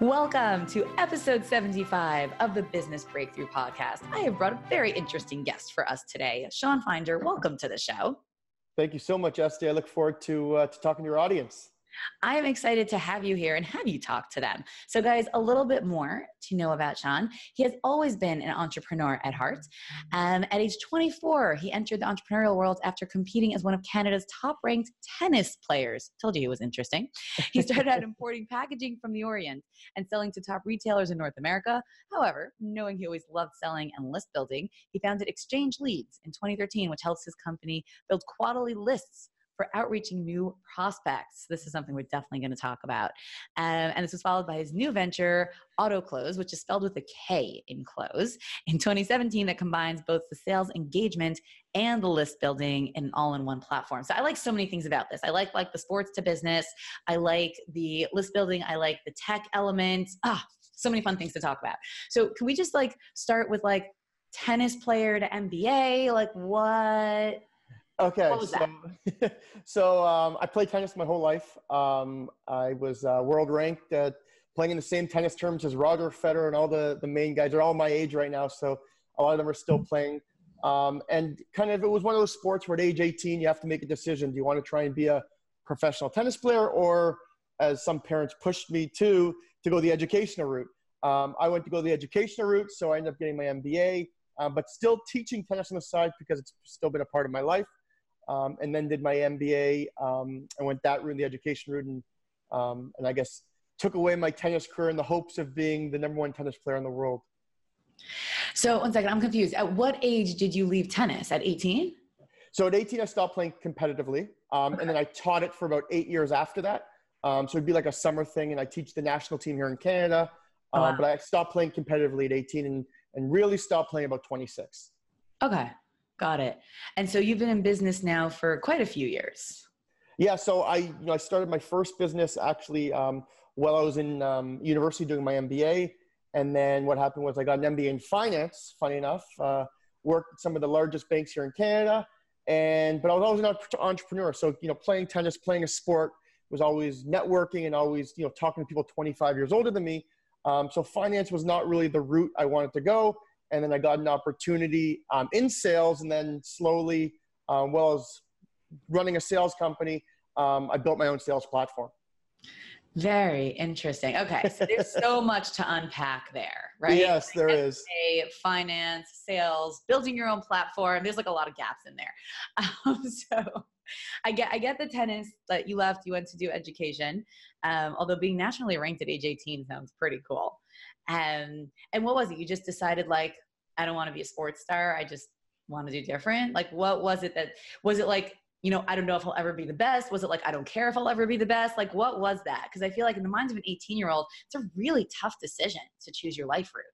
Welcome to episode 75 of the Business Breakthrough Podcast. I have brought a very interesting guest for us today. Shawn Finder, welcome to the show. Thank you so much, Esty. I look forward to, uh, to talking to your audience. I am excited to have you here and have you talk to them. So, guys, a little bit more to know about Shawn. He has always been an entrepreneur at heart. Um, at age 24, he entered the entrepreneurial world after competing as one of Canada's top ranked tennis players. Told you he was interesting. He started out importing packaging from the Orient and selling to top retailers in North America. However, knowing he always loved selling and list building, he founded ExchangeLeads in 2013, which helps his company build quarterly lists for outreaching new prospects. This is something we're definitely going to talk about. Um, and this was followed by his new venture, AutoKlose, which is spelled with a K in close, in 2017 that combines both the sales engagement and the list building in all-in-one platform. So I like so many things about this. I like like the sports to business. I like the list building. I like the tech element. Ah, so many fun things to talk about. So can we just like start with like tennis player to MBA? Like what Okay, so, so um, I played tennis my whole life. Um, I was uh, world ranked, uh, playing in the same tennis terms as Roger Federer and all the, the main guys. They're all my age right now, so a lot of them are still playing. Um, and kind of, it was one of those sports where at age 18, you have to make a decision. Do you want to try and be a professional tennis player, or as some parents pushed me to, to go the educational route? Um, I went to go the educational route, so I ended up getting my MBA, uh, but still teaching tennis on the side because it's still been a part of my life um, and then did my MBA. Um, I went that route, the education route, and um, and I guess took away my tennis career in the hopes of being the number one tennis player in the world. So one second, I'm confused. At what age did you leave tennis? At 18? So at 18, I stopped playing competitively, um, okay. and then I taught it for about eight years after that. Um, so it'd be like a summer thing, and I teach the national team here in Canada. Oh, um, wow. But I stopped playing competitively at 18, and and really stopped playing about 26. Okay. Got it. And so you've been in business now for quite a few years. Yeah. So I, you know, I started my first business actually um, while I was in um, university doing my MBA. And then what happened was I got an MBA in finance, funny enough, uh, worked at some of the largest banks here in Canada. And, but I was always an entrepreneur. So, you know, playing tennis, playing a sport was always networking and always, you know, talking to people 25 years older than me. Um, so finance was not really the route I wanted to go and then I got an opportunity um, in sales, and then slowly, um, well as running a sales company, um, I built my own sales platform. Very interesting. Okay, so there's so much to unpack there, right? Yes, like there is. Finance, sales, building your own platform. There's like a lot of gaps in there. Um, so I get I get the tennis that you left. You went to do education, um, although being nationally ranked at age 18 sounds pretty cool. Um, and what was it? You just decided like, I don't want to be a sports star. I just want to do different. Like, what was it that was it like? You know, I don't know if I'll ever be the best. Was it like I don't care if I'll ever be the best? Like, what was that? Because I feel like in the minds of an 18 year old, it's a really tough decision to choose your life route.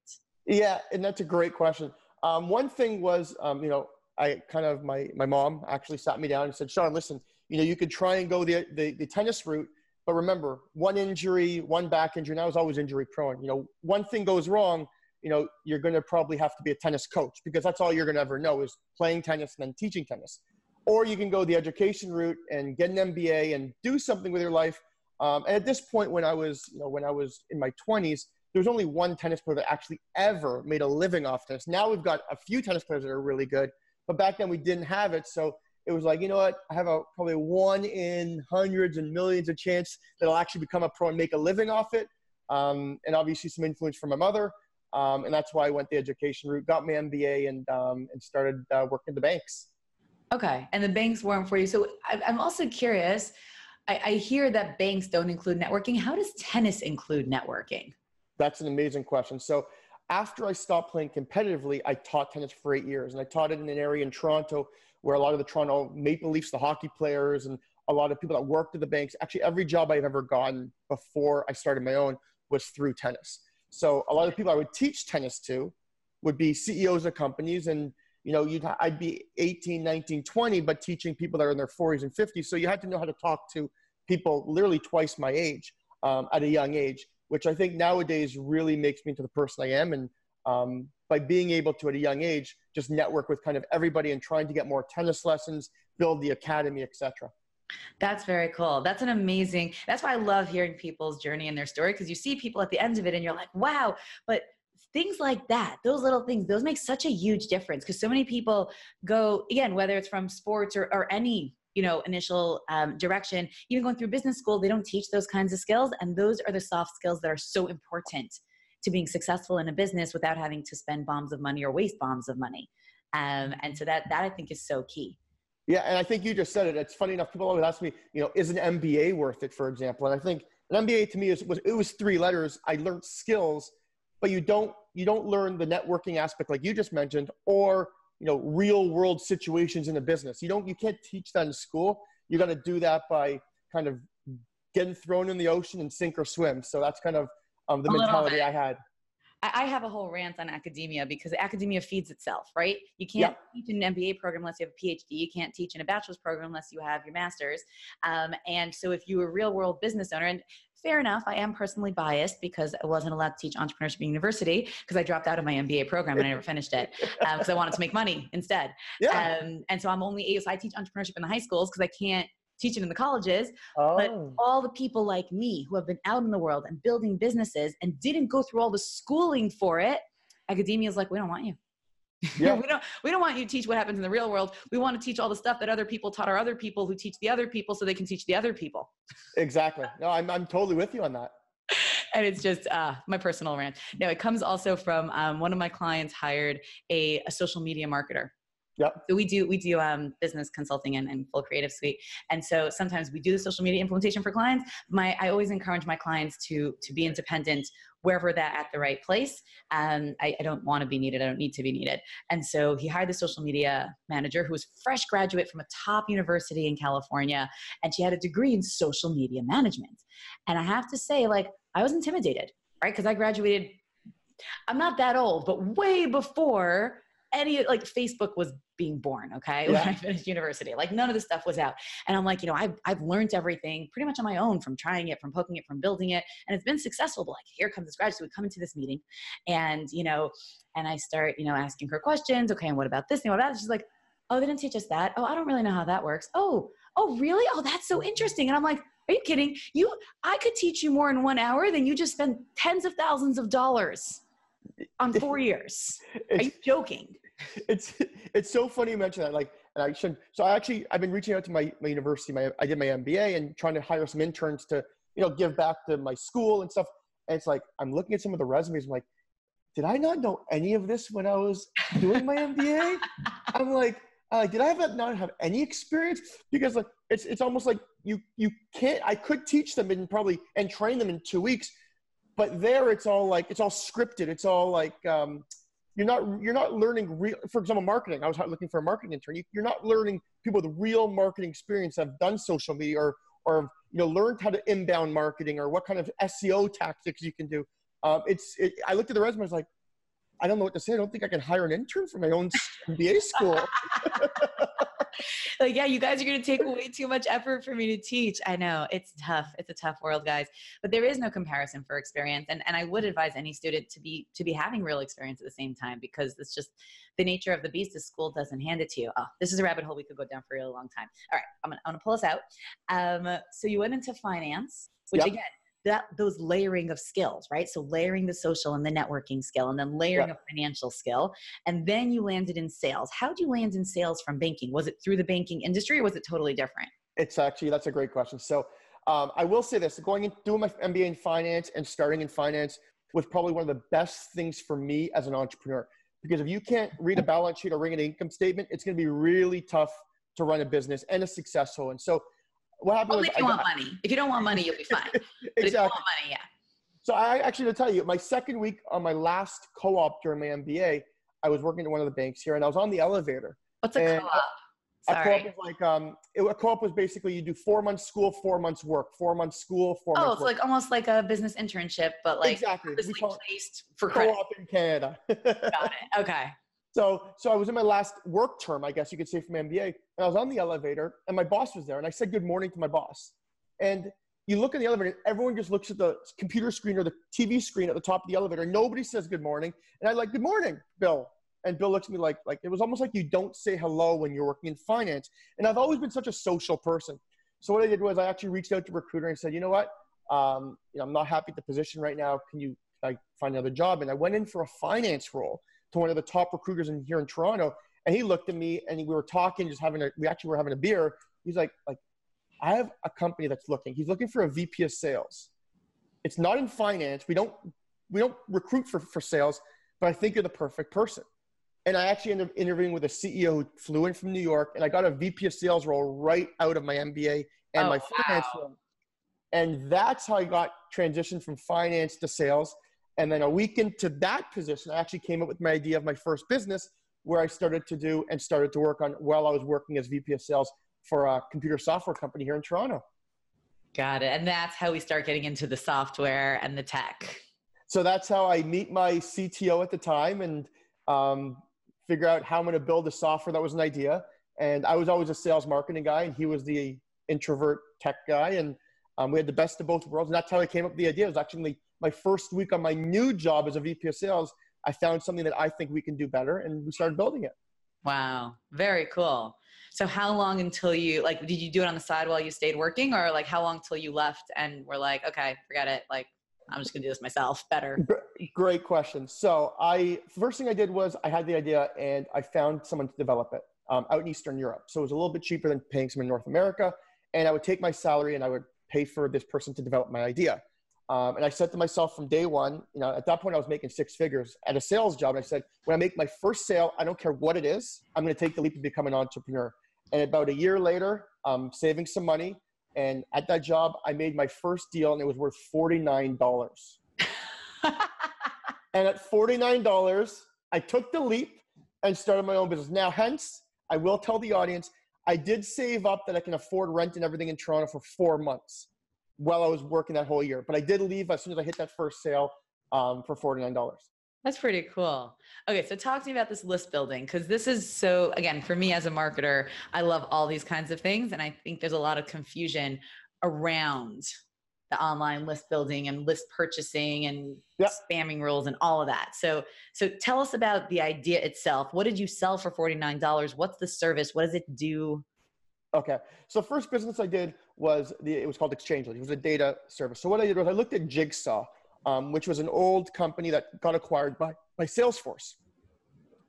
Yeah, and that's a great question. Um, one thing was, um, you know, I kind of my my mom actually sat me down and said, Shawn, listen, you know, you could try and go the the, the tennis route, but remember, one injury, one back injury, and I was always injury prone. You know, one thing goes wrong, you know, you're going to probably have to be a tennis coach because that's all you're going to ever know is playing tennis and then teaching tennis. Or you can go the education route and get an MBA and do something with your life. Um, and at this point, when I was, you know, when I was in my 20s, there was only one tennis player that actually ever made a living off tennis. Now we've got a few tennis players that are really good, but back then we didn't have it. So it was like, you know what? I have a probably one in hundreds and millions of chance that I'll actually become a pro and make a living off it. Um, and obviously some influence from my mother. Um, and that's why I went the education route, got my MBA, and um, and started uh, working the banks. Okay, and the banks weren't for you. So I'm also curious. I, I hear that banks don't include networking. How does tennis include networking? That's an amazing question. So after I stopped playing competitively, I taught tennis for eight years, and I taught it in an area in Toronto where a lot of the Toronto Maple Leafs, the hockey players, and a lot of people that worked at the banks, actually every job I've ever gotten before I started my own was through tennis. So a lot of people I would teach tennis to would be CEOs of companies and you know, you'd, I'd be 18, 19, 20, but teaching people that are in their 40s and 50s. So you had to know how to talk to people literally twice my age um, at a young age, which I think nowadays really makes me into the person I am. And um, by being able to, at a young age, just network with kind of everybody and trying to get more tennis lessons, build the academy, etc. That's very cool. That's an amazing. That's why I love hearing people's journey and their story because you see people at the end of it and you're like, wow. But things like that those little things those make such a huge difference because so many people go again whether it's from sports or, or any you know initial um, direction even going through business school they don't teach those kinds of skills and those are the soft skills that are so important to being successful in a business without having to spend bombs of money or waste bombs of money. Um, and so that that i think is so key. Yeah and i think you just said it. It's funny enough people always ask me you know is an mba worth it for example? And i think an mba to me is, was it was three letters. I learned skills but you don't you don't learn the networking aspect like you just mentioned or you know real world situations in a business. You don't you can't teach that in school. You got to do that by kind of getting thrown in the ocean and sink or swim. So that's kind of um, the mentality i had I have a whole rant on academia because academia feeds itself, right? You can't teach an MBA program unless you have a PhD. You can't teach in a bachelor's program unless you have your master's. Um, and so, if you're a real world business owner, and fair enough. I am personally biased because I wasn't allowed to teach entrepreneurship in university because I dropped out of my MBA program and I never finished it because um, I wanted to make money instead. Yeah. Um, and so I'm only, so I teach entrepreneurship in the high schools because I can't teach it in the colleges. Oh. But all the people like me who have been out in the world and building businesses and didn't go through all the schooling for it, academia is like, we don't want you. Yeah. we don't we don't want you to teach what happens in the real world. We want to teach all the stuff that other people taught our other people who teach the other people so they can teach the other people. Exactly. No, I'm I'm totally with you on that. and it's just uh, my personal rant. No, it comes also from um, one of my clients hired a, a social media marketer. Yep. So we do we do um, business consulting and, and full creative suite, and so sometimes we do the social media implementation for clients. My I always encourage my clients to to be independent wherever they're at the right place. Um, I, I don't want to be needed. I don't need to be needed. And so he hired the social media manager who was fresh graduate from a top university in California, and she had a degree in social media management. And I have to say, like, I was intimidated, right? Because I graduated. I'm not that old, but way before any like Facebook was being born, okay, yeah. when I finished university. Like none of this stuff was out. And I'm like, you know, I've, I've learned everything pretty much on my own from trying it, from poking it, from building it. And it's been successful. But like, here comes this graduate. So we come into this meeting and, you know, and I start, you know, asking her questions. Okay, and what about this? And what about that? She's like, oh, they didn't teach us that. Oh, I don't really know how that works. Oh, oh, really? Oh, that's so interesting. And I'm like, are you kidding? You, I could teach you more in one hour than you just spent tens of thousands of dollars on four years. Are you joking? it's it's so funny you mention that. Like, and I should. So I actually I've been reaching out to my my university. My I did my MBA and trying to hire some interns to you know give back to my school and stuff. And it's like I'm looking at some of the resumes. I'm like, did I not know any of this when I was doing my MBA? I'm like, I'm like, did I have not have any experience? Because like it's it's almost like you you can't. I could teach them and probably and train them in two weeks, but there it's all like it's all scripted. It's all like um, you're not you're not learning real for example marketing. I was looking for a marketing intern. You, are not learning people with real marketing experience have done social media or or you know learned how to inbound marketing or what kind of seo tactics you can do. Um, it's it, i looked at the resume i was like i don't know what to say i don't think i can hire an intern for my own mba school like, yeah, you guys are going to take way too much effort for me to teach. I know it's tough. It's a tough world, guys. But there is no comparison for experience, and and I would advise any student to be to be having real experience at the same time because it's just the nature of the beast. The school doesn't hand it to you. Oh, this is a rabbit hole we could go down for a really long time. All right, I'm gonna, I'm gonna pull us out. Um, so you went into finance, which yep. again that those layering of skills, right? So layering the social and the networking skill, and then layering a financial skill, and then you landed in sales. How did you land in sales from banking? Was it through the banking industry, or was it totally different? It's actually that's a great question. So um, I will say this: going and doing my MBA in finance and starting in finance was probably one of the best things for me as an entrepreneur. Because if you can't read a balance sheet or read an income statement, it's going to be really tough to run a business and a successful. And so what happened Only if you I, want money. If you don't want money, you'll be fine. exactly. if you want money, yeah. So I actually to tell you, my second week on my last co-op during my MBA, I was working at one of the banks here, and I was on the elevator. What's a co-op? A co-op is like um, it, a co-op was basically you do four months school, four months work, four months school, four oh, months. Oh, it's work. like almost like a business internship, but like exactly. We call it placed for co-op in Canada. Got it. Okay. So, so I was in my last work term, I guess you could say, from MBA, and I was on the elevator, and my boss was there, and I said good morning to my boss, and you look in the elevator, everyone just looks at the computer screen or the TV screen at the top of the elevator. Nobody says good morning, and I like good morning, Bill, and Bill looks at me like like it was almost like you don't say hello when you're working in finance, and I've always been such a social person. So what I did was I actually reached out to recruiter and said, you know what, um, you know, I'm not happy at the position right now. Can you I find another job? And I went in for a finance role to one of the top recruiters in here in Toronto. And he looked at me and we were talking, just having a, we actually were having a beer. He's like, like, I have a company that's looking. He's looking for a VP of sales. It's not in finance. We don't, we don't recruit for, for sales, but I think you're the perfect person. And I actually ended up interviewing with a CEO who flew in from New York and I got a VP of sales role right out of my MBA and Oh, my finance wow. role. And that's how I got transitioned from finance to sales. And then a week into that position, I actually came up with my idea of my first business where I started to do and started to work on while I was working as VP of sales for a computer software company here in Toronto. Got it. And that's how we start getting into the software and the tech. So that's how I meet my CTO at the time and um, figure out how I'm going to build the software. That was an idea. And I was always a sales marketing guy, and he was the introvert tech guy. And um, we had the best of both worlds. And that's how I came up with the idea. It was actually my first week on my new job as a VP of sales. I found something that I think we can do better, and we started building it. Wow. Very cool. So how long until you like did you do it on the side while you stayed working or like how long till you left and were like, okay, forget it. Like I'm just gonna do this myself better. Great question. So I first thing I did was I had the idea and I found someone to develop it um, out in Eastern Europe. So it was a little bit cheaper than paying someone in North America. And I would take my salary and I would pay for this person to develop my idea. Um, and I said to myself from day one, you know, at that point I was making six figures at a sales job. And I said, when I make my first sale, I don't care what it is, I'm going to take the leap and become an entrepreneur. And about a year later, um, saving some money. And at that job, I made my first deal and it was worth $49. And at $49, I took the leap and started my own business. Now, hence, I will tell the audience, I did save up that I can afford rent and everything in Toronto for four months while I was working that whole year. But I did leave as soon as I hit that first sale um, for $49. That's pretty cool. Okay, so talk to me about this list building because this is so, again, for me as a marketer, I love all these kinds of things. And I think there's a lot of confusion around the online list building and list purchasing and Yep. spamming rules and all of that. So, so tell us about the idea itself. What did you sell for $49? What's the service? What does it do? Okay. So first business I did was the it was called Exchange. It was a data service. So what I did was I looked at Jigsaw, um, which was an old company that got acquired by by Salesforce.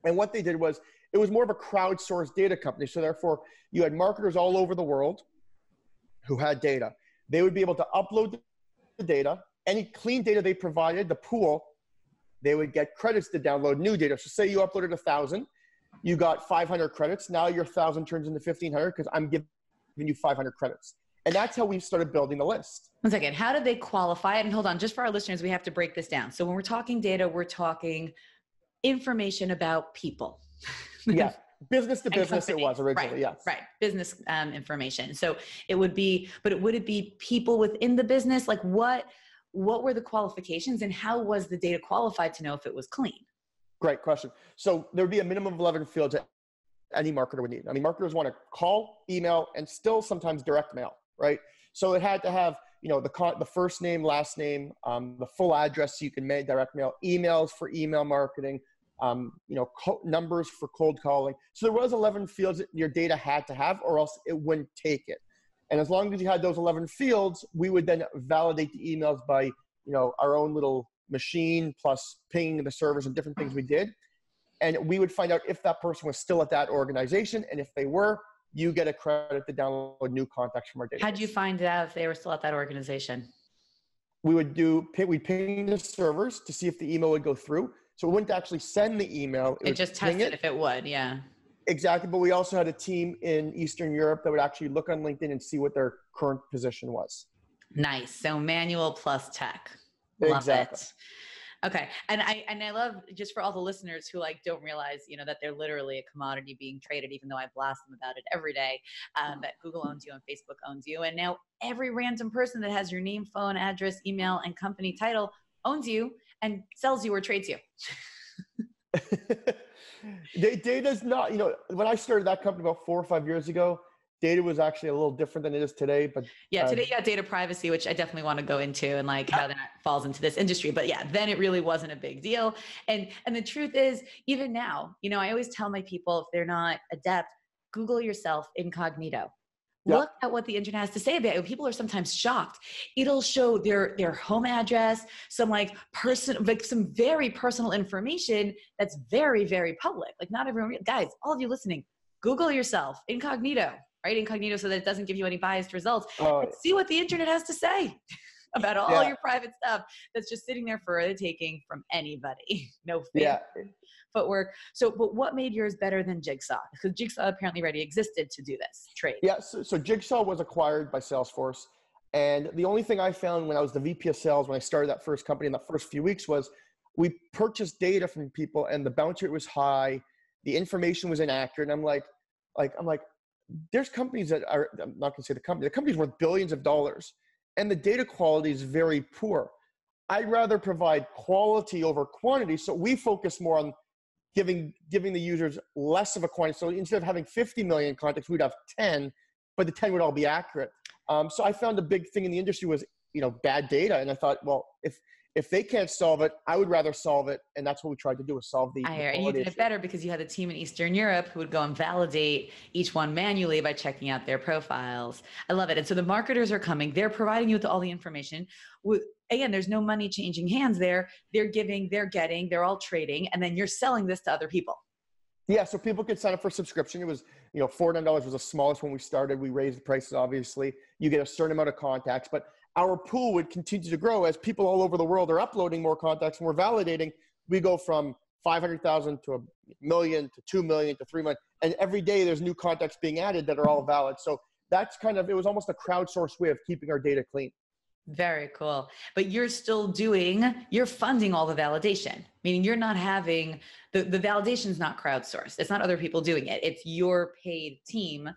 And what they did was it was more of a crowdsourced data company. So therefore, you had marketers all over the world who had data. They would be able to upload the data, any clean data they provided, the pool, they would get credits to download new data. So say you uploaded a thousand, you got 500 credits. Now your thousand turns into 1500 because I'm giving you 500 credits. And that's how we've started building the list. One second. How did they qualify it? And hold on, just for our listeners, we have to break this down. So when we're talking data, we're talking information about people. Yeah. Business to business, it was originally, right, yes. Right. Business um, information. So it would be, but it, would it be people within the business? Like what, what were the qualifications and how was the data qualified to know if it was clean? Great question. So there would be a minimum of 11 fields that any marketer would need. I mean, marketers want to call, email, and still sometimes direct mail, right? So it had to have, you know, the con- the first name, last name, um, the full address so you can make direct mail, emails for email marketing, um, you know, co- numbers for cold calling. So there was 11 fields that your data had to have, or else it wouldn't take it. And as long as you had those 11 fields, we would then validate the emails by, you know, our own little machine plus pinging the servers and different things we did. And we would find out if that person was still at that organization. And if they were, you get a credit to download new contacts from our database. How'd you find out if they were still at that organization? we would do we'd ping the servers to see if the email would go through. So we wouldn't actually send the email. It would just tested if it would. Yeah. Exactly. But we also had a team in Eastern Europe that would actually look on LinkedIn and see what their current position was. Nice. So manual plus tech. Love Exactly. it. Okay. And I and I love just for all the listeners who like don't realize, you know, that they're literally a commodity being traded, even though I blast them about it every day. Um, that Google owns you and Facebook owns you. And now every random person that has your name, phone, address, email, and company title owns you and sells you or trades you. They data's not, you know, when I started that company about four or five years ago, data was actually a little different than it is today. But yeah, today um, you got data privacy, which I definitely want to go into and like how that falls into this industry. But yeah, then it really wasn't a big deal. And and the truth is, even now, you know, I always tell my people if they're not adept, Google yourself incognito. Look at what the internet has to say about you. People are sometimes shocked. It'll show their their home address, some like person, like some very personal information that's very very public. Like not everyone, guys, all of you listening, Google yourself incognito right? Incognito so that it doesn't give you any biased results. Uh, see what the internet has to say about all yeah. your private stuff that's just sitting there for the taking from anybody. no yeah. footwork. So, but what made yours better than Jigsaw? Because Jigsaw apparently already existed to do this trade. Yeah. So, so Jigsaw was acquired by Salesforce. And the only thing I found when I was the VP of sales, when I started that first company in the first few weeks was we purchased data from people and the bounce rate was high. The information was inaccurate. And I'm like, like, I'm like, there's companies that are i'm not going to say the company the company's worth billions of dollars and the data quality is very poor. I'd rather provide quality over quantity so we focus more on giving giving the users less of a quantity. So instead of having 50 million contacts we'd have 10 but the 10 would all be accurate. Um, so i found a big thing in the industry was you know bad data and i thought well if if they can't solve it, I would rather solve it, and that's what we tried to do: is solve the. I hear, and you did it better because you had a team in Eastern Europe who would go and validate each one manually by checking out their profiles. I love it, and so the marketers are coming; they're providing you with all the information. Again, there's no money changing hands there. They're giving, they're getting, they're all trading, and then you're selling this to other people. Yeah, so people could sign up for subscription. It was, you know, $400 was the smallest when we started. We raised the prices, obviously. You get a certain amount of contacts, but our pool would continue to grow as people all over the world are uploading more contacts and we're validating. We go from 500,000 to a million to 2 million to 3 million. And every day there's new contacts being added that are all valid. So that's kind of, it was almost a crowdsourced way of keeping our data clean. Very cool. But you're still doing, you're funding all the validation, meaning you're not having the, the validation is not crowdsourced. It's not other people doing it. It's your paid team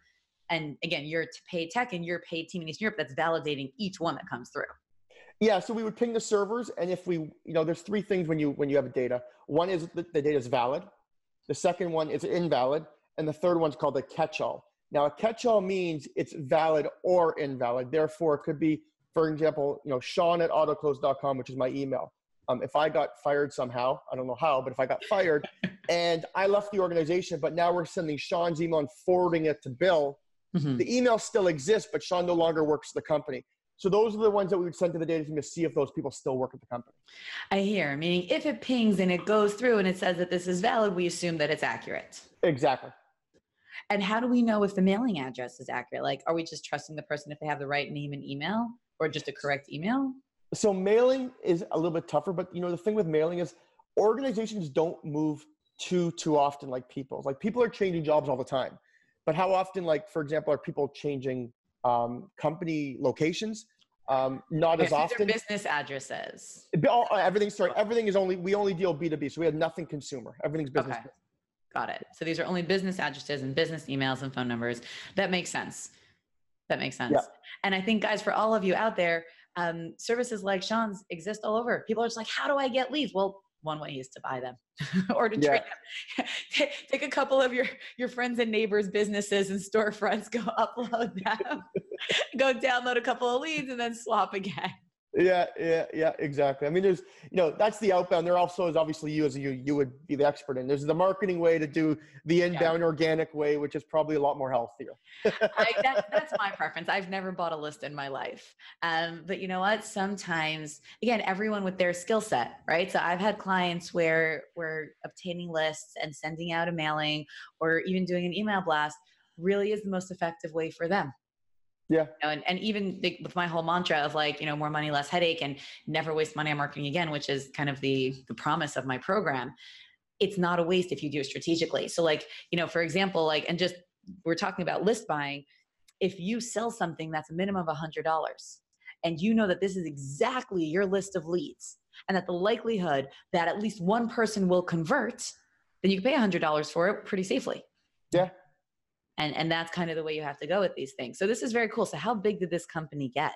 and again you're paid tech and you're paid team in eastern europe that's validating each one that comes through. Yeah so we would ping the servers and if we you know there's three things when you when you have data. One is the, the data is valid. The second one is invalid and the third one's called a catch-all. Now a catch-all means it's valid or invalid. Therefore it could be for example you know shawn at autoklose.com which is my email. Um, if i got fired somehow i don't know how but if i got fired and i left the organization but now we're sending shawn's email and forwarding it to bill Mm-hmm. The email still exists, but Shawn no longer works the company. So those are the ones that we would send to the data team to see if those people still work at the company. I hear, meaning if it pings and it goes through and it says that this is valid, we assume that it's accurate. Exactly. And how do we know if the mailing address is accurate? Like, are we just trusting the person if they have the right name and email or just a correct email? So mailing is a little bit tougher, but you know, the thing with mailing is organizations don't move too, too often like people. Like people are changing jobs all the time. But how often, like for example, are people changing um, company locations? Um, not as often. business addresses. All, uh, everything. Sorry, everything is only we only deal B two B, so we have nothing consumer. Everything's business. Okay. Got it. So these are only business addresses and business emails and phone numbers. That makes sense. That makes sense. Yeah. And I think, guys, for all of you out there, um, services like Shawn's exist all over. People are just like, how do I get leads? Well, one way is to buy them or to yeah. them. Take a couple of your your friends and neighbors' businesses and storefronts, go upload them, go download a couple of leads, and then swap again. Yeah, yeah, yeah, exactly. I mean, there's, you know, that's the outbound. There also is obviously you as you, you would be the expert in. There's the marketing way to do the inbound yeah. organic way, which is probably a lot more healthier. I, that, that's my preference. I've never bought a list in my life. Um, but you know what? Sometimes, again, everyone with their skill set, right? So I've had clients where we're obtaining lists and sending out a mailing or even doing an email blast really is the most effective way for them yeah. You know, and, and even the, with my whole mantra of like, you know, more money, less headache and never waste money on marketing again, which is kind of the, the promise of my program. It's not a waste if you do it strategically. So like, you know, for example, like, and just we're talking about list buying. If you sell something that's a minimum of a hundred dollars and you know that this is exactly your list of leads and that the likelihood that at least one person will convert, then you can pay a $100 for it pretty safely. Yeah. And, and that's kind of the way you have to go with these things. So this is very cool. So how big did this company get?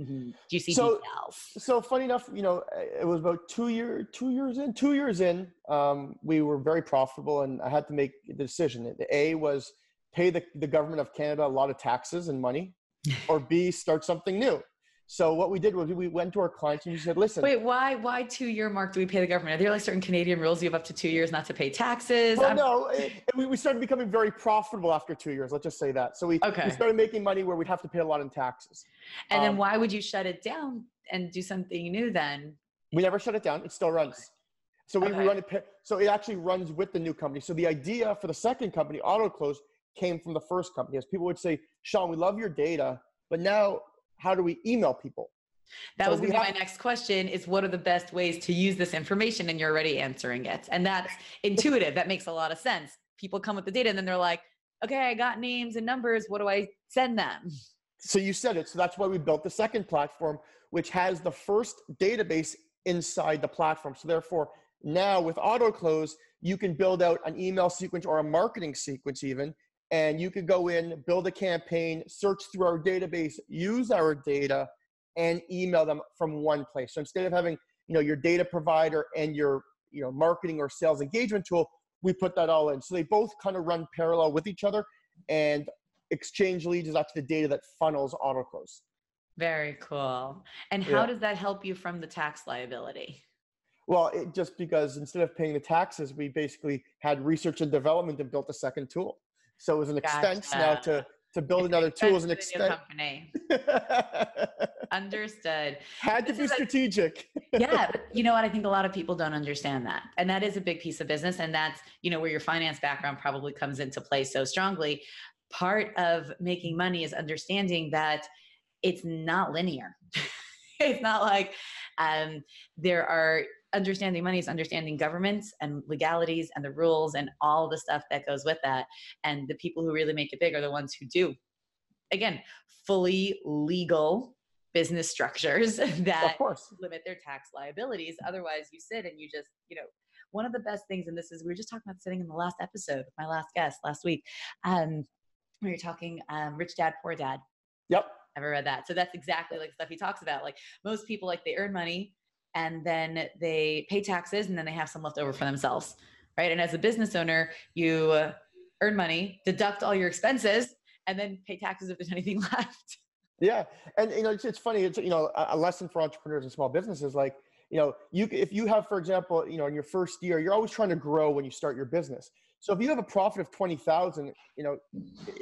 Mm-hmm. Do you see so, details? So funny enough, you know, it was about two year, two years in, two years in, um, we were very profitable, and I had to make the decision. The A was pay the, the government of Canada a lot of taxes and money, or B start something new. So what we did was we went to our clients and we said, listen. Wait, why why two year mark do we pay the government? Are there like certain Canadian rules you have up to two years not to pay taxes? Well, no, it, we, we started becoming very profitable after two years. Let's just say that. So we, okay. we started making money where we'd have to pay a lot in taxes. And um, then why would you shut it down and do something new then? We never shut it down. It still runs. So we, okay. we run it. So it actually runs with the new company. So the idea for the second company, AutoKlose, came from the first company. As people would say, Shawn, we love your data, but now how do we email people? That so was going to be my next question is what are the best ways to use this information? And you're already answering it. And that's intuitive. That makes a lot of sense. People come with the data and then they're like, okay, I got names and numbers. What do I send them? So you said it. So that's why we built the second platform, which has the first database inside the platform. So therefore, now with AutoKlose, you can build out an email sequence or a marketing sequence even, and you could go in, build a campaign, search through our database, use our data, and email them from one place. So instead of having you know your data provider and your you know marketing or sales engagement tool, we put that all in. So they both kind of run parallel with each other, and ExchangeLeads is actually the data that funnels AutoKlose. Very cool. And how yeah. does that help you from the tax liability? Well, it, just because instead of paying the taxes, we basically had research and development and built a second tool. So it was an gotcha. expense now to to build another tool as an expense. Company. Understood. Had to this be strategic. A, yeah, but you know what? I think a lot of people don't understand that, and that is a big piece of business, and that's you know where your finance background probably comes into play so strongly. Part of making money is understanding that it's not linear. it's not like um, there are understanding money is understanding governments and legalities and the rules and all the stuff that goes with that. And the people who really make it big are the ones who do. Again, fully legal business structures that limit their tax liabilities. Otherwise, you sit and you just, you know, one of the best things, and this is we were just talking about sitting in the last episode with my last guest last week. Um, we were talking um, Rich Dad Poor Dad. Yep. Ever read that? So that's exactly like stuff he talks about. Like most people, like they earn money and then they pay taxes and then they have some left over for themselves right? And as a business owner you uh, earn money deduct all your expenses and then pay taxes if there's anything left. Yeah and you know it's, it's funny it's you know a lesson for entrepreneurs and small businesses like you know you if you have for example you know in your first year you're always trying to grow when you start your business. So if you have a profit of 20,000 you know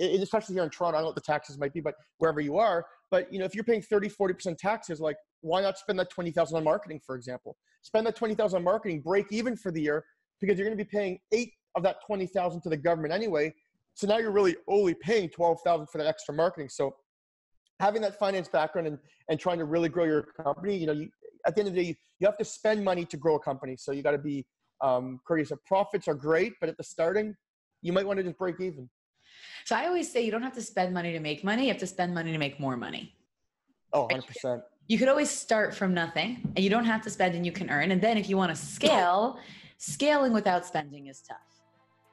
especially here in Toronto I don't know what the taxes might be but wherever you are but you know if you're paying 30 40% taxes like why not spend that 20,000 on marketing, for example? Spend that 20,000 on marketing, break even for the year because you're going to be paying eight of that 20,000 to the government anyway. So now you're really only paying 12,000 for that extra marketing. So having that finance background and, and trying to really grow your company, you know, you, at the end of the day, you, you have to spend money to grow a company. So you got to be um, courteous. So profits are great, but at the starting, you might want to just break even. So I always say you don't have to spend money to make money. You have to spend money to make more money. Oh, 100% you could always start from nothing and you don't have to spend and you can earn. And then if you want to scale, scaling without spending is tough.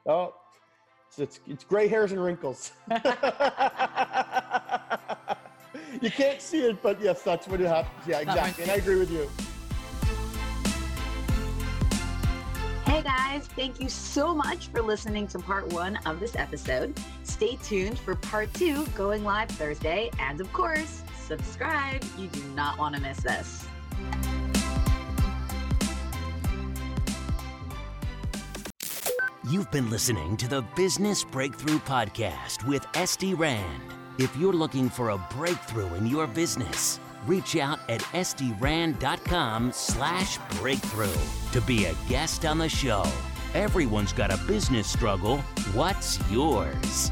Oh, it's, it's, it's gray hairs and wrinkles. you can't see it, but yes, that's what it happens. Yeah, exactly. And I agree with you. Hey guys, thank you so much for listening to part one of this episode. Stay tuned for part two going live Thursday. And of course, subscribe. You do not want to miss this. You've been listening to the Business Breakthrough Podcast with Esty Rand. If you're looking for a breakthrough in your business, reach out at estyrand.com slash breakthrough to be a guest on the show. Everyone's got a business struggle. What's yours?